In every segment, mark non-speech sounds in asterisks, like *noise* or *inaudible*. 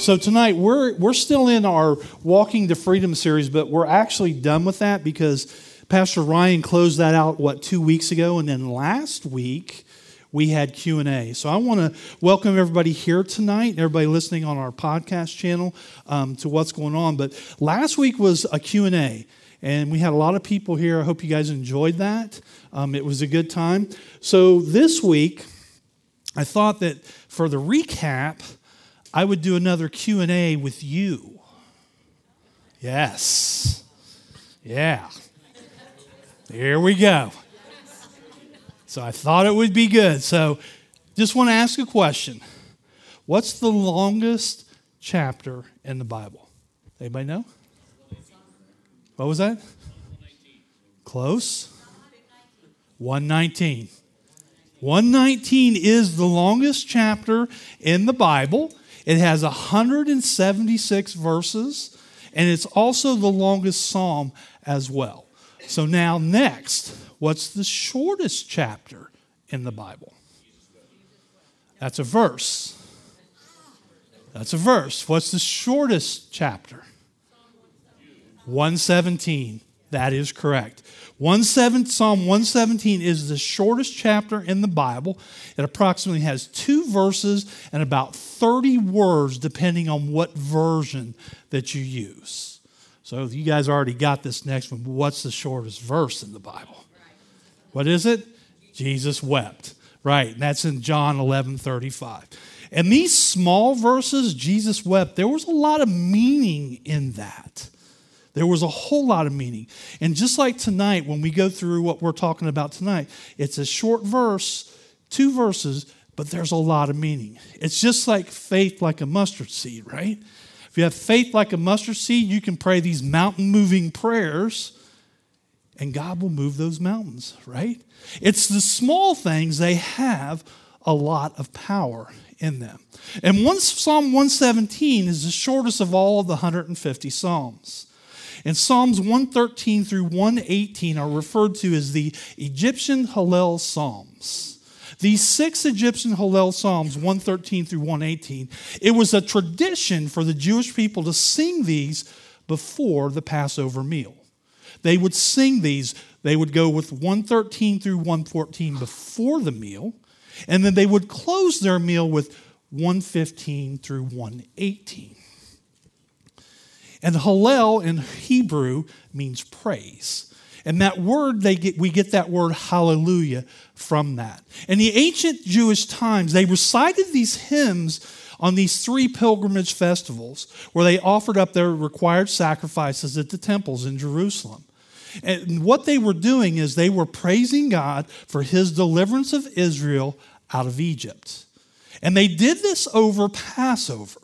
So tonight we're we're still in our Walking to Freedom series, but we're actually done with that because Pastor Ryan closed that out what two weeks ago, and then last week we had q&a so i want to welcome everybody here tonight everybody listening on our podcast channel um, to what's going on. But last week was a q&a and we had a lot of people here. I hope you guys enjoyed that. Um, it was a good time. So this week i thought that for the recap i would do another q&a with you yes yeah here we go so I thought it would be good. So just want to ask a question. What's the longest chapter in the Bible? Anybody know? What was that? Close. 119. 119 is the longest chapter in the Bible. It has 176 verses, and it's also the longest psalm as well. So now, next, What's the shortest chapter in the Bible? That's a verse. That's a verse. What's the shortest chapter? 117. That is correct. 17, Psalm 117 is the shortest chapter in the Bible. It approximately has two verses and about 30 words, depending on what version that you use. So you guys already got this next one. What's the shortest verse in the Bible? What is it? Jesus wept. Right, and that's in John 11 35. And these small verses, Jesus wept, there was a lot of meaning in that. There was a whole lot of meaning. And just like tonight, when we go through what we're talking about tonight, it's a short verse, two verses, but there's a lot of meaning. It's just like faith like a mustard seed, right? If you have faith like a mustard seed, you can pray these mountain moving prayers and God will move those mountains, right? It's the small things, they have a lot of power in them. And one, Psalm 117 is the shortest of all of the 150 Psalms. And Psalms 113 through 118 are referred to as the Egyptian Hallel Psalms. These six Egyptian Hallel Psalms, 113 through 118, it was a tradition for the Jewish people to sing these before the Passover meal. They would sing these. They would go with 113 through 114 before the meal, and then they would close their meal with 115 through 118. And Hallel in Hebrew means praise. And that word, they get, we get that word hallelujah from that. In the ancient Jewish times, they recited these hymns on these three pilgrimage festivals where they offered up their required sacrifices at the temples in Jerusalem. And what they were doing is they were praising God for his deliverance of Israel out of Egypt. And they did this over Passover.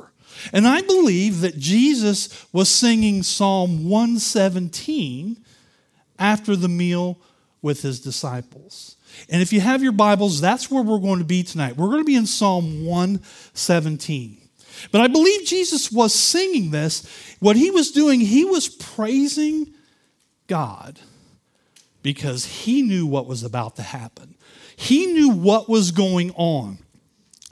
And I believe that Jesus was singing Psalm 117 after the meal with his disciples. And if you have your Bibles, that's where we're going to be tonight. We're going to be in Psalm 117. But I believe Jesus was singing this. What he was doing, he was praising God because he knew what was about to happen. He knew what was going on,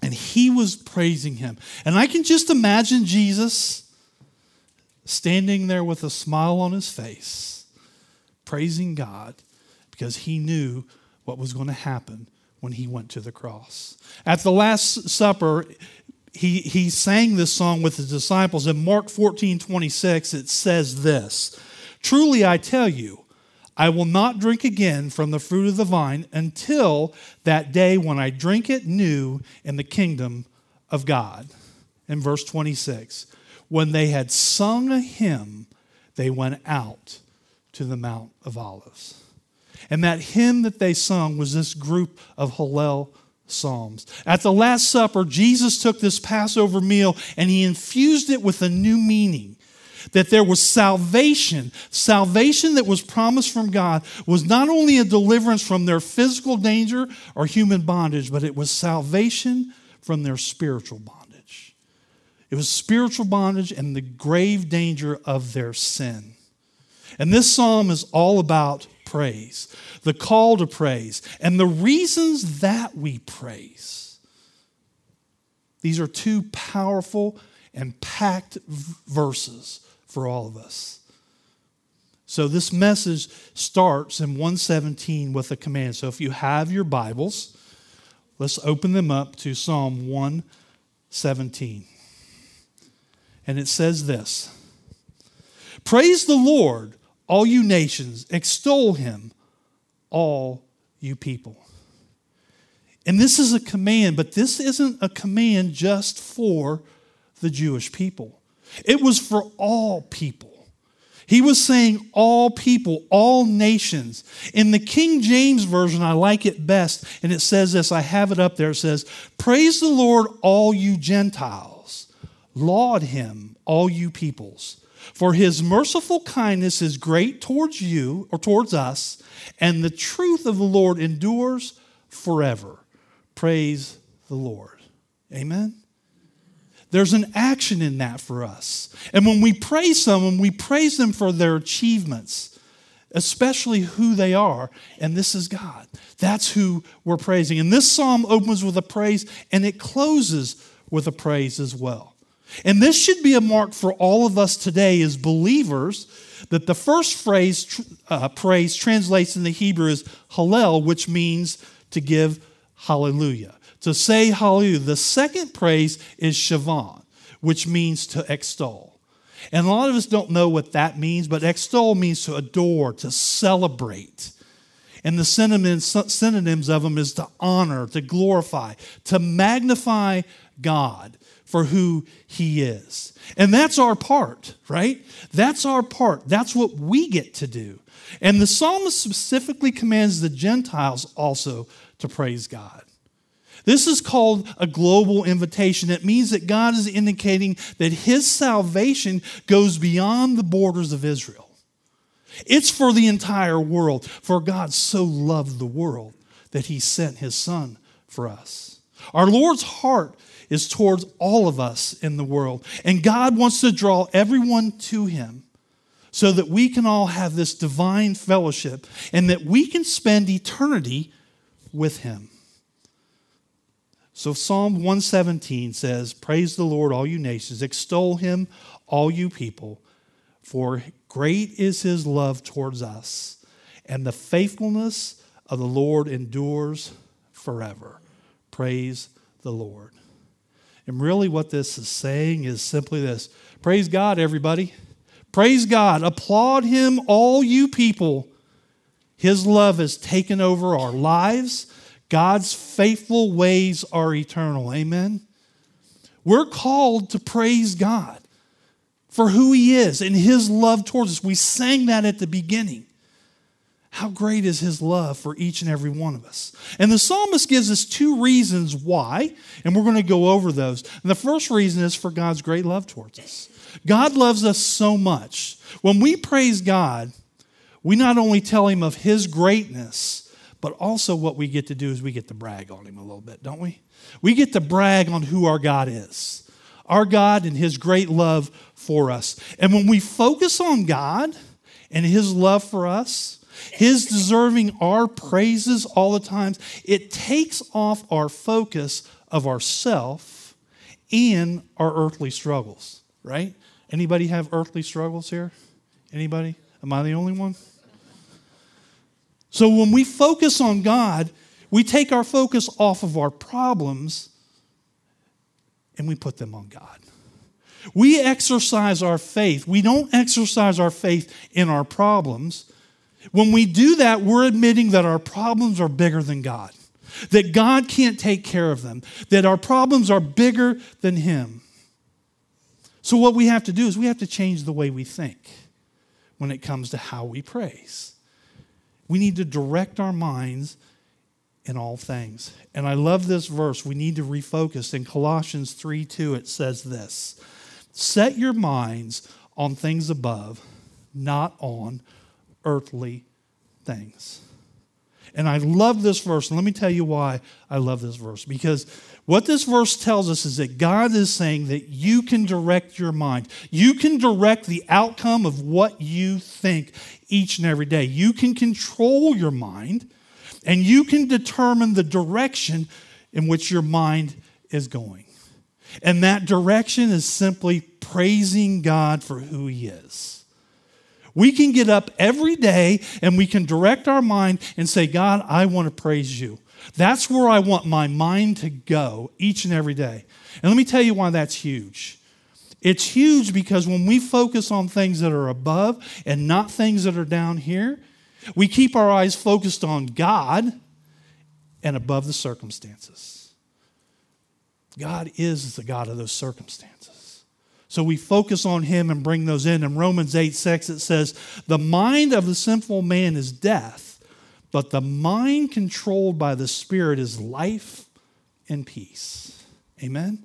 and he was praising him. And I can just imagine Jesus standing there with a smile on his face, praising God because he knew what was going to happen when he went to the cross. At the Last Supper, he, he sang this song with his disciples. In Mark 14 26, it says this Truly I tell you, I will not drink again from the fruit of the vine until that day when I drink it new in the kingdom of God. In verse 26, when they had sung a hymn, they went out to the Mount of Olives. And that hymn that they sung was this group of Hallel Psalms. At the Last Supper, Jesus took this Passover meal and he infused it with a new meaning that there was salvation. Salvation that was promised from God was not only a deliverance from their physical danger or human bondage, but it was salvation from their spiritual bondage. It was spiritual bondage and the grave danger of their sin. And this psalm is all about praise, the call to praise, and the reasons that we praise. These are two powerful and packed verses for all of us. So this message starts in 117 with a command. So if you have your Bibles, let's open them up to Psalm 117. And it says this Praise the Lord, all you nations, extol him, all you people. And this is a command, but this isn't a command just for the Jewish people, it was for all people. He was saying all people, all nations. In the King James Version, I like it best, and it says this I have it up there. It says, Praise the Lord, all you Gentiles. Laud him, all you peoples. For his merciful kindness is great towards you, or towards us, and the truth of the Lord endures forever. Praise the Lord. Amen. There's an action in that for us. And when we praise someone, we praise them for their achievements, especially who they are. And this is God. That's who we're praising. And this psalm opens with a praise and it closes with a praise as well. And this should be a mark for all of us today as believers that the first phrase, uh, praise, translates in the Hebrew as hallel, which means to give hallelujah to say hallelujah. The second praise is Shavon, which means to extol. And a lot of us don't know what that means, but extol means to adore, to celebrate. And the synonyms, synonyms of them is to honor, to glorify, to magnify God for who he is. And that's our part, right? That's our part. That's what we get to do. And the psalmist specifically commands the Gentiles also to praise God. This is called a global invitation. It means that God is indicating that his salvation goes beyond the borders of Israel. It's for the entire world, for God so loved the world that he sent his son for us. Our Lord's heart is towards all of us in the world, and God wants to draw everyone to him so that we can all have this divine fellowship and that we can spend eternity with him. So Psalm 117 says, Praise the Lord, all you nations, extol him, all you people, for great is his love towards us, and the faithfulness of the Lord endures forever. Praise the Lord. And really, what this is saying is simply this Praise God, everybody. Praise God. Applaud him, all you people. His love has taken over our lives God's faithful ways are eternal. Amen. We're called to praise God for who He is and His love towards us. We sang that at the beginning. How great is His love for each and every one of us? And the psalmist gives us two reasons why, and we're going to go over those. And the first reason is for God's great love towards us. God loves us so much. When we praise God, we not only tell Him of His greatness, but also, what we get to do is we get to brag on him a little bit, don't we? We get to brag on who our God is, our God and his great love for us. And when we focus on God and his love for us, his deserving our praises all the times, it takes off our focus of ourself and our earthly struggles, right? Anybody have earthly struggles here? Anybody? Am I the only one? So when we focus on God, we take our focus off of our problems and we put them on God. We exercise our faith. We don't exercise our faith in our problems. When we do that, we're admitting that our problems are bigger than God, that God can't take care of them, that our problems are bigger than Him. So, what we have to do is we have to change the way we think when it comes to how we praise. We need to direct our minds in all things. And I love this verse. We need to refocus. In Colossians 3 2, it says this Set your minds on things above, not on earthly things. And I love this verse. And let me tell you why I love this verse. Because what this verse tells us is that God is saying that you can direct your mind. You can direct the outcome of what you think each and every day. You can control your mind and you can determine the direction in which your mind is going. And that direction is simply praising God for who He is. We can get up every day and we can direct our mind and say, God, I want to praise you. That's where I want my mind to go each and every day. And let me tell you why that's huge. It's huge because when we focus on things that are above and not things that are down here, we keep our eyes focused on God and above the circumstances. God is the God of those circumstances. So we focus on Him and bring those in. In Romans 8 6, it says, The mind of the sinful man is death, but the mind controlled by the Spirit is life and peace. Amen?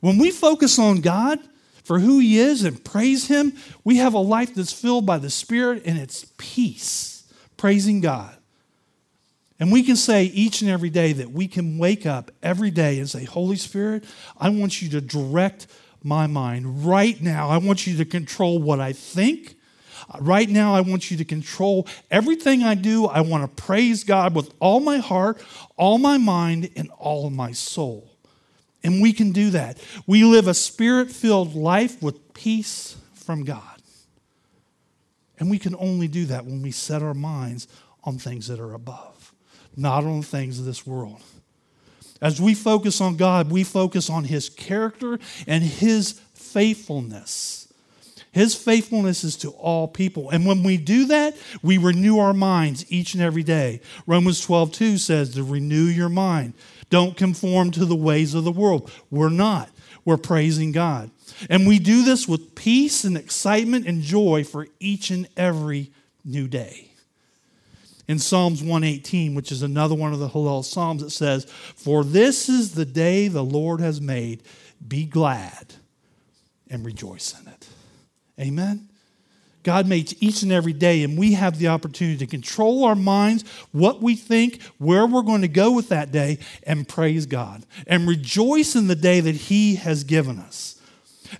When we focus on God for who He is and praise Him, we have a life that's filled by the Spirit and it's peace, praising God. And we can say each and every day that we can wake up every day and say, Holy Spirit, I want you to direct my mind right now. I want you to control what I think. Right now, I want you to control everything I do. I want to praise God with all my heart, all my mind, and all my soul. And we can do that. We live a spirit filled life with peace from God. And we can only do that when we set our minds on things that are above, not on things of this world. As we focus on God, we focus on His character and His faithfulness. His faithfulness is to all people. And when we do that, we renew our minds each and every day. Romans 12, 2 says to renew your mind. Don't conform to the ways of the world. We're not. We're praising God. And we do this with peace and excitement and joy for each and every new day. In Psalms 118, which is another one of the Hallel Psalms, it says, For this is the day the Lord has made. Be glad and rejoice in it. Amen. God makes each and every day, and we have the opportunity to control our minds, what we think, where we're going to go with that day, and praise God and rejoice in the day that He has given us.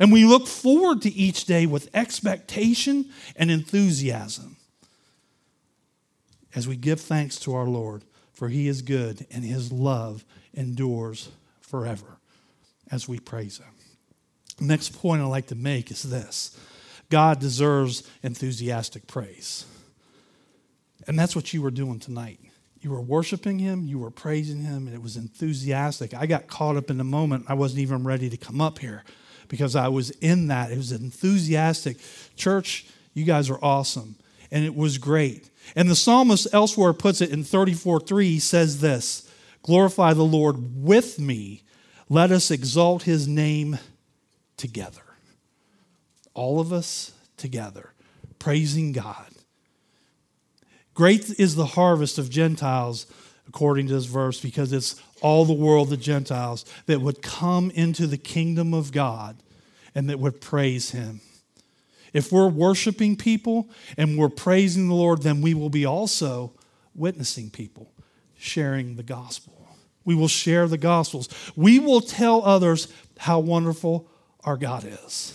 And we look forward to each day with expectation and enthusiasm as we give thanks to our Lord, for He is good and His love endures forever as we praise Him. Next point I'd like to make is this God deserves enthusiastic praise. And that's what you were doing tonight. You were worshiping him, you were praising him, and it was enthusiastic. I got caught up in the moment. I wasn't even ready to come up here because I was in that. It was enthusiastic. Church, you guys are awesome. And it was great. And the psalmist elsewhere puts it in 34 3. He says this Glorify the Lord with me. Let us exalt his name together all of us together, praising God. Great is the harvest of Gentiles, according to this verse, because it's all the world, the Gentiles, that would come into the kingdom of God and that would praise Him. If we're worshiping people and we're praising the Lord, then we will be also witnessing people, sharing the gospel. We will share the gospels. We will tell others how wonderful our God is.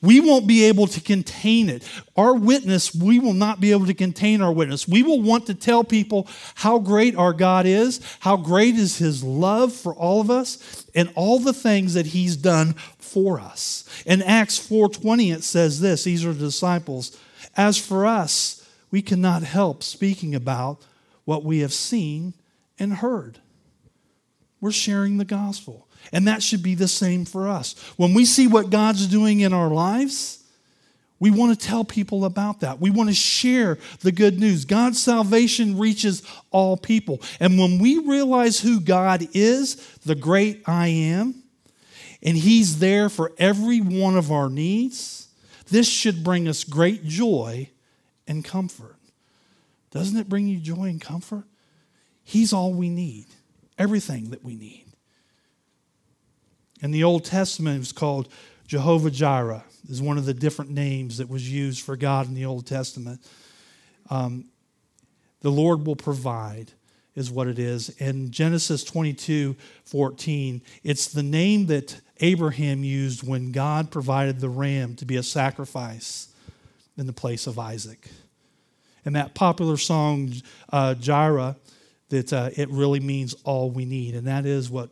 We won't be able to contain it. Our witness, we will not be able to contain our witness. We will want to tell people how great our God is, how great is his love for all of us, and all the things that he's done for us. In Acts 4:20 it says this, these are the disciples, as for us, we cannot help speaking about what we have seen and heard. We're sharing the gospel. And that should be the same for us. When we see what God's doing in our lives, we want to tell people about that. We want to share the good news. God's salvation reaches all people. And when we realize who God is, the great I am, and He's there for every one of our needs, this should bring us great joy and comfort. Doesn't it bring you joy and comfort? He's all we need, everything that we need. In the Old Testament, it was called Jehovah Jireh, is one of the different names that was used for God in the Old Testament. Um, the Lord will provide, is what it is. In Genesis 22 14, it's the name that Abraham used when God provided the ram to be a sacrifice in the place of Isaac. And that popular song, uh, Jireh, that uh, it really means all we need. And that is what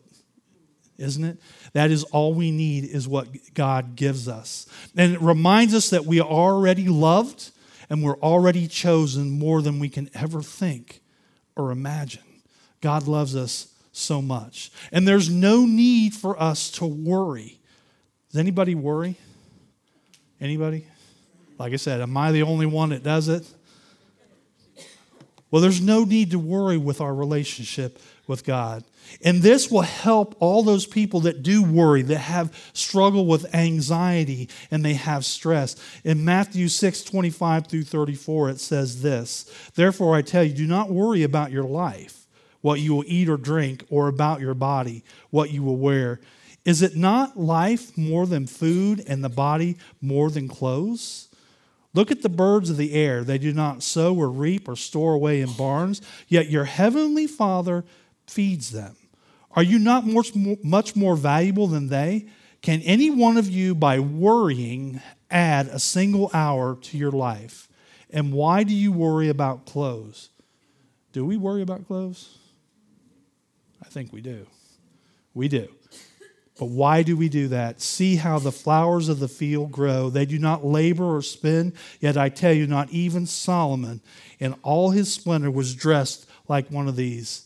isn't it? That is all we need, is what God gives us. And it reminds us that we are already loved and we're already chosen more than we can ever think or imagine. God loves us so much. And there's no need for us to worry. Does anybody worry? Anybody? Like I said, am I the only one that does it? Well, there's no need to worry with our relationship with God. And this will help all those people that do worry, that have struggle with anxiety and they have stress. In Matthew 6 25 through 34, it says this Therefore, I tell you, do not worry about your life, what you will eat or drink, or about your body, what you will wear. Is it not life more than food and the body more than clothes? Look at the birds of the air. They do not sow or reap or store away in barns, yet your heavenly Father feeds them. Are you not much more valuable than they? Can any one of you, by worrying, add a single hour to your life? And why do you worry about clothes? Do we worry about clothes? I think we do. We do. But why do we do that? See how the flowers of the field grow. They do not labor or spin, yet I tell you, not even Solomon in all his splendor was dressed like one of these.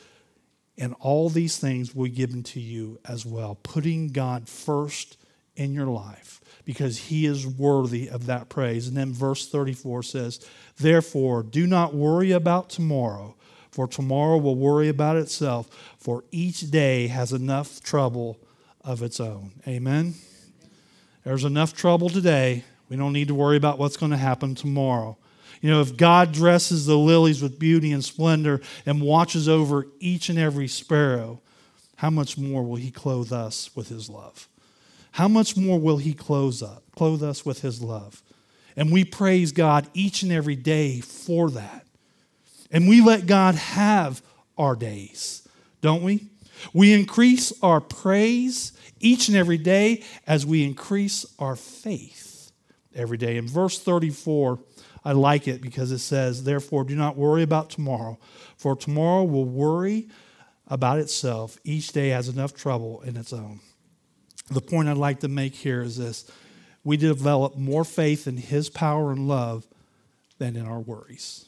and all these things will be given to you as well. Putting God first in your life because he is worthy of that praise. And then verse 34 says, Therefore, do not worry about tomorrow, for tomorrow will worry about itself, for each day has enough trouble of its own. Amen? There's enough trouble today. We don't need to worry about what's going to happen tomorrow. You know, if God dresses the lilies with beauty and splendor and watches over each and every sparrow, how much more will He clothe us with His love? How much more will He clothe us, clothe us with His love? And we praise God each and every day for that. And we let God have our days, don't we? We increase our praise each and every day as we increase our faith every day. In verse 34, I like it because it says, Therefore, do not worry about tomorrow, for tomorrow will worry about itself. Each day has enough trouble in its own. The point I'd like to make here is this we develop more faith in His power and love than in our worries.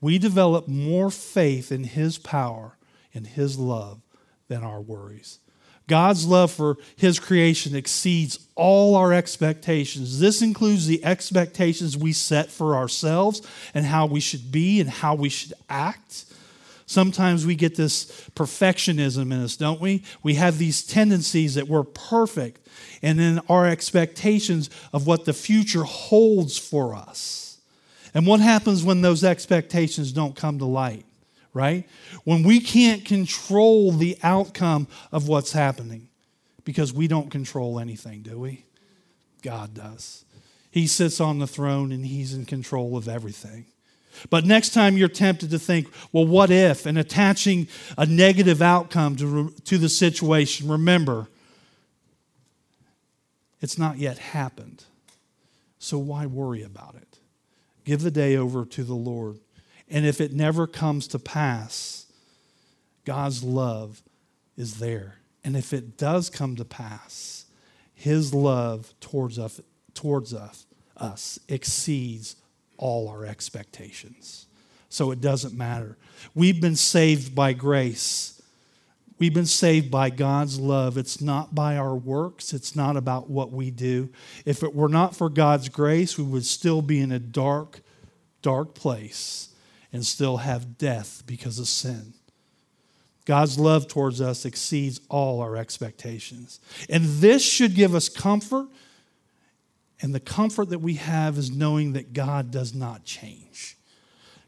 We develop more faith in His power and His love than our worries. God's love for His creation exceeds all our expectations. This includes the expectations we set for ourselves and how we should be and how we should act. Sometimes we get this perfectionism in us, don't we? We have these tendencies that we're perfect, and then our expectations of what the future holds for us. And what happens when those expectations don't come to light? Right? When we can't control the outcome of what's happening because we don't control anything, do we? God does. He sits on the throne and he's in control of everything. But next time you're tempted to think, well, what if? And attaching a negative outcome to, to the situation, remember, it's not yet happened. So why worry about it? Give the day over to the Lord. And if it never comes to pass, God's love is there. And if it does come to pass, his love towards us, towards us, us exceeds all our expectations. So it doesn't matter. We've been saved by grace. We've been saved by God's love. It's not by our works, it's not about what we do. If it were not for God's grace, we would still be in a dark, dark place and still have death because of sin. God's love towards us exceeds all our expectations. And this should give us comfort. And the comfort that we have is knowing that God does not change.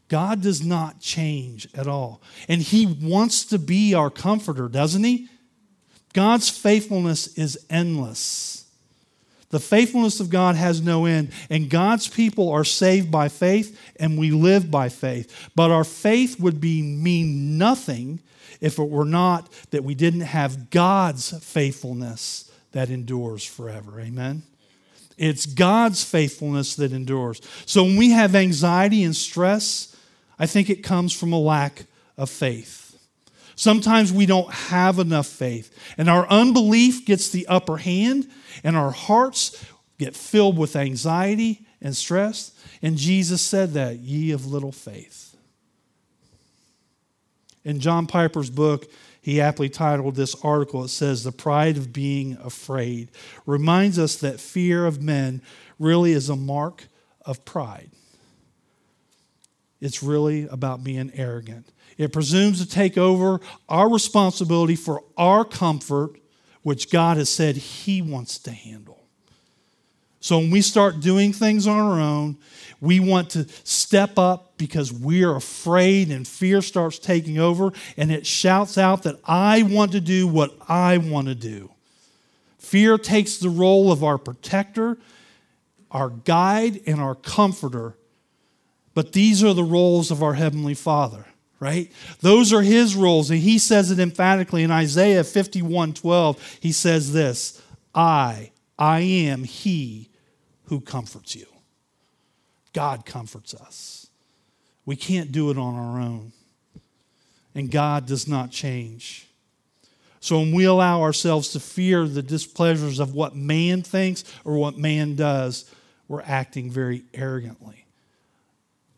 God does not change at all. And He wants to be our comforter, doesn't He? God's faithfulness is endless. The faithfulness of God has no end, and God's people are saved by faith, and we live by faith. But our faith would be mean nothing if it were not that we didn't have God's faithfulness that endures forever. Amen. It's God's faithfulness that endures. So when we have anxiety and stress, I think it comes from a lack of faith. Sometimes we don't have enough faith, and our unbelief gets the upper hand, and our hearts get filled with anxiety and stress. And Jesus said that, ye of little faith. In John Piper's book, he aptly titled this article, it says, The Pride of Being Afraid, reminds us that fear of men really is a mark of pride. It's really about being arrogant. It presumes to take over our responsibility for our comfort, which God has said He wants to handle. So when we start doing things on our own, we want to step up because we're afraid and fear starts taking over and it shouts out that I want to do what I want to do. Fear takes the role of our protector, our guide, and our comforter. But these are the roles of our Heavenly Father right? Those are his roles. And he says it emphatically in Isaiah 51 12. He says this I, I am he who comforts you. God comforts us. We can't do it on our own. And God does not change. So when we allow ourselves to fear the displeasures of what man thinks or what man does, we're acting very arrogantly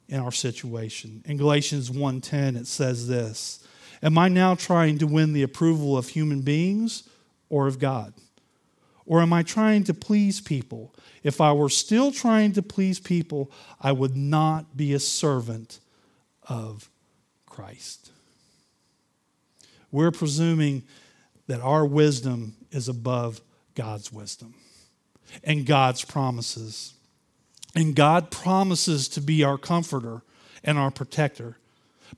in our situation. In Galatians 1:10 it says this, "Am I now trying to win the approval of human beings or of God? Or am I trying to please people? If I were still trying to please people, I would not be a servant of Christ." We're presuming that our wisdom is above God's wisdom and God's promises. And God promises to be our comforter and our protector.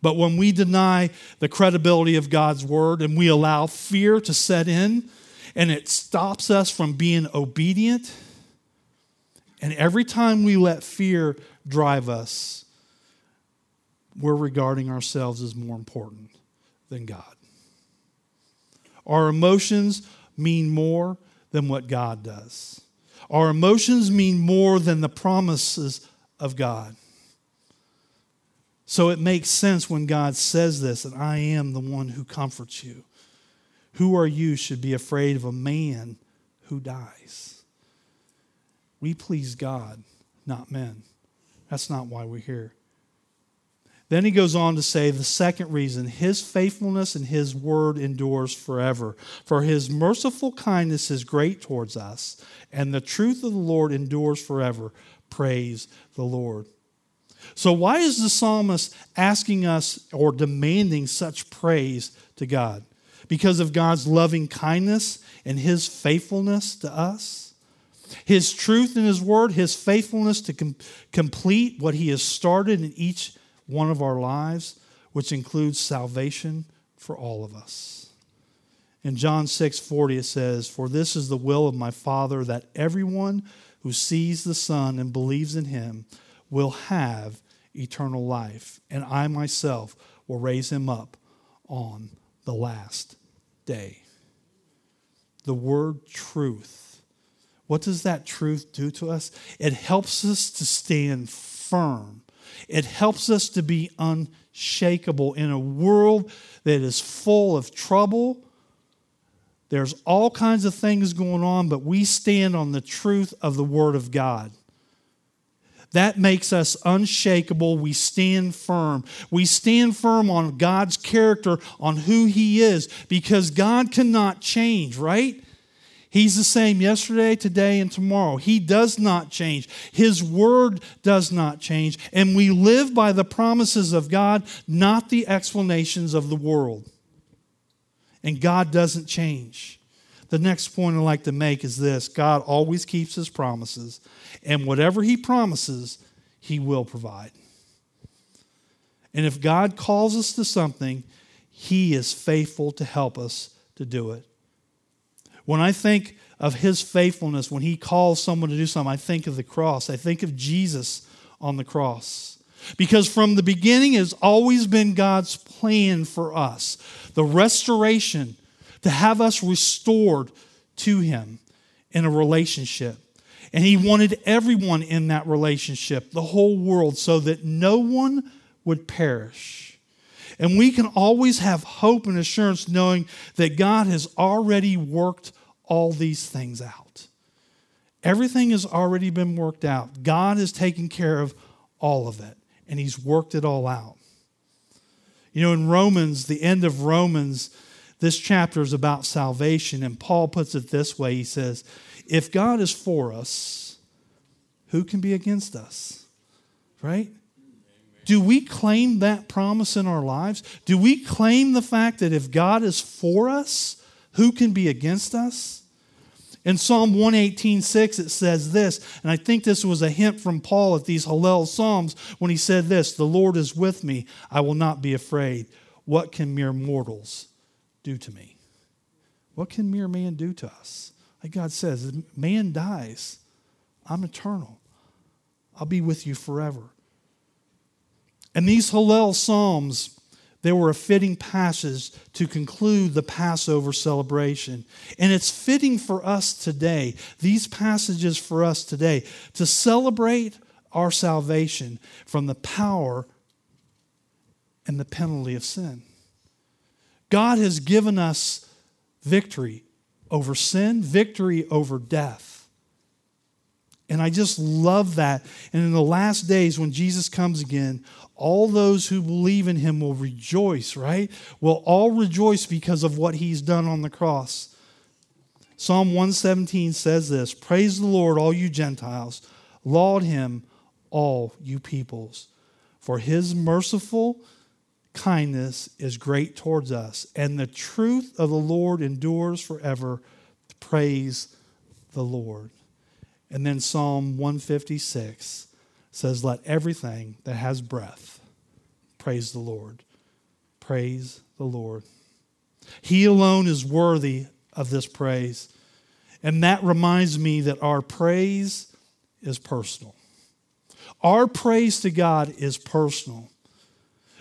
But when we deny the credibility of God's word and we allow fear to set in and it stops us from being obedient, and every time we let fear drive us, we're regarding ourselves as more important than God. Our emotions mean more than what God does. Our emotions mean more than the promises of God. So it makes sense when God says this that I am the one who comforts you. Who are you should be afraid of a man who dies? We please God, not men. That's not why we're here. Then he goes on to say the second reason his faithfulness and his word endures forever. For his merciful kindness is great towards us, and the truth of the Lord endures forever. Praise the Lord. So, why is the psalmist asking us or demanding such praise to God? Because of God's loving kindness and his faithfulness to us? His truth in his word, his faithfulness to com- complete what he has started in each one of our lives, which includes salvation for all of us. In John 6 40, it says, For this is the will of my Father, that everyone who sees the Son and believes in him will have eternal life, and I myself will raise him up on the last day. The word truth. What does that truth do to us? It helps us to stand firm it helps us to be unshakable in a world that is full of trouble. There's all kinds of things going on, but we stand on the truth of the Word of God. That makes us unshakable. We stand firm. We stand firm on God's character, on who He is, because God cannot change, right? He's the same yesterday, today, and tomorrow. He does not change. His word does not change. And we live by the promises of God, not the explanations of the world. And God doesn't change. The next point I'd like to make is this God always keeps his promises, and whatever he promises, he will provide. And if God calls us to something, he is faithful to help us to do it. When I think of his faithfulness, when he calls someone to do something, I think of the cross. I think of Jesus on the cross. Because from the beginning has always been God's plan for us the restoration, to have us restored to him in a relationship. And he wanted everyone in that relationship, the whole world, so that no one would perish. And we can always have hope and assurance knowing that God has already worked all these things out. Everything has already been worked out. God has taken care of all of it, and He's worked it all out. You know, in Romans, the end of Romans, this chapter is about salvation, and Paul puts it this way He says, If God is for us, who can be against us? Right? Do we claim that promise in our lives? Do we claim the fact that if God is for us, who can be against us? In Psalm 118:6 it says this, and I think this was a hint from Paul at these Hallel Psalms when he said this, "The Lord is with me; I will not be afraid. What can mere mortals do to me?" What can mere man do to us? Like God says, man dies. I'm eternal. I'll be with you forever. And these Hallel Psalms, they were a fitting passage to conclude the Passover celebration. And it's fitting for us today, these passages for us today, to celebrate our salvation from the power and the penalty of sin. God has given us victory over sin, victory over death. And I just love that. And in the last days, when Jesus comes again, all those who believe in him will rejoice, right? Will all rejoice because of what he's done on the cross. Psalm 117 says this Praise the Lord, all you Gentiles. Laud him, all you peoples. For his merciful kindness is great towards us, and the truth of the Lord endures forever. Praise the Lord. And then Psalm 156 says, Let everything that has breath praise the Lord. Praise the Lord. He alone is worthy of this praise. And that reminds me that our praise is personal. Our praise to God is personal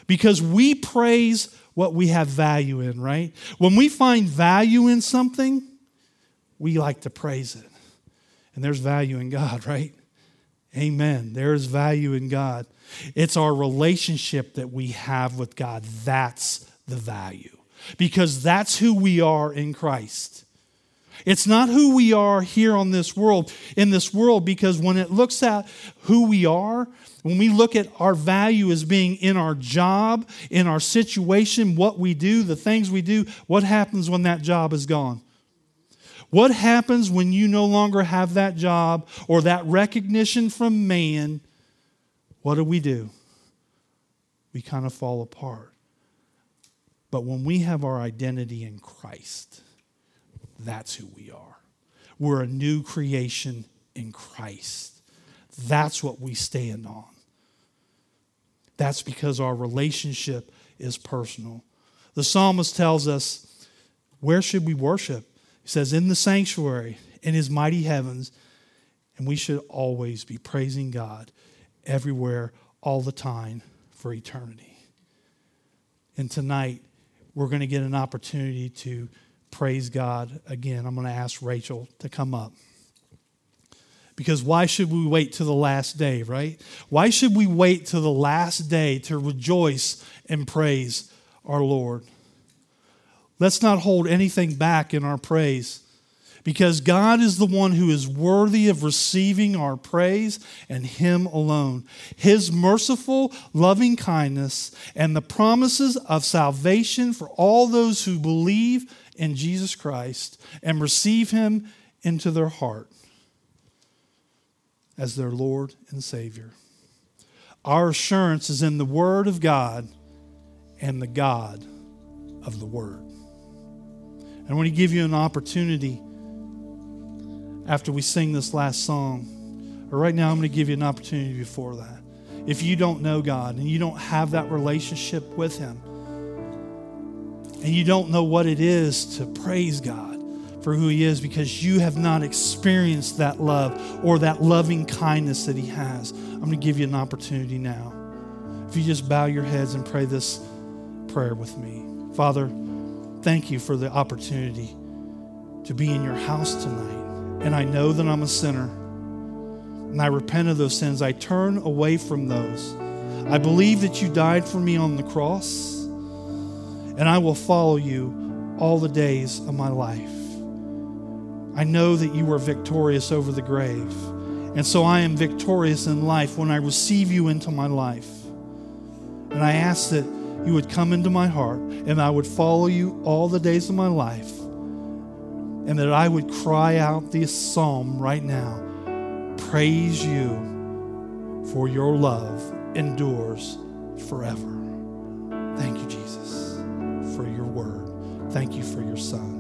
because we praise what we have value in, right? When we find value in something, we like to praise it. And there's value in God, *laughs* right? Amen. There is value in God. It's our relationship that we have with God. That's the value. Because that's who we are in Christ. It's not who we are here on this world, in this world, because when it looks at who we are, when we look at our value as being in our job, in our situation, what we do, the things we do, what happens when that job is gone? What happens when you no longer have that job or that recognition from man? What do we do? We kind of fall apart. But when we have our identity in Christ, that's who we are. We're a new creation in Christ. That's what we stand on. That's because our relationship is personal. The psalmist tells us where should we worship? He says, in the sanctuary, in his mighty heavens, and we should always be praising God everywhere, all the time, for eternity. And tonight, we're going to get an opportunity to praise God again. I'm going to ask Rachel to come up. Because why should we wait to the last day, right? Why should we wait to the last day to rejoice and praise our Lord? Let's not hold anything back in our praise because God is the one who is worthy of receiving our praise and Him alone. His merciful, loving kindness and the promises of salvation for all those who believe in Jesus Christ and receive Him into their heart as their Lord and Savior. Our assurance is in the Word of God and the God of the Word. I want to give you an opportunity after we sing this last song. Or right now, I'm going to give you an opportunity before that. If you don't know God and you don't have that relationship with Him, and you don't know what it is to praise God for for who He is because you have not experienced that love or that loving kindness that He has. I'm going to give you an opportunity now. If you just bow your heads and pray this prayer with me. Father, thank you for the opportunity to be in your house tonight. And I know that I'm a sinner. And I repent of those sins. I turn away from those. I believe that you died for me on the cross. And I will follow you all the days of my life. I know that you were victorious over the grave. And so I am victorious in life when I receive you into my life. And I ask that you would come into my heart and I would follow you all the days of my life. And that I would cry out this psalm right now praise you for your love endures forever. Thank you, Jesus, for your word. Thank you for your son.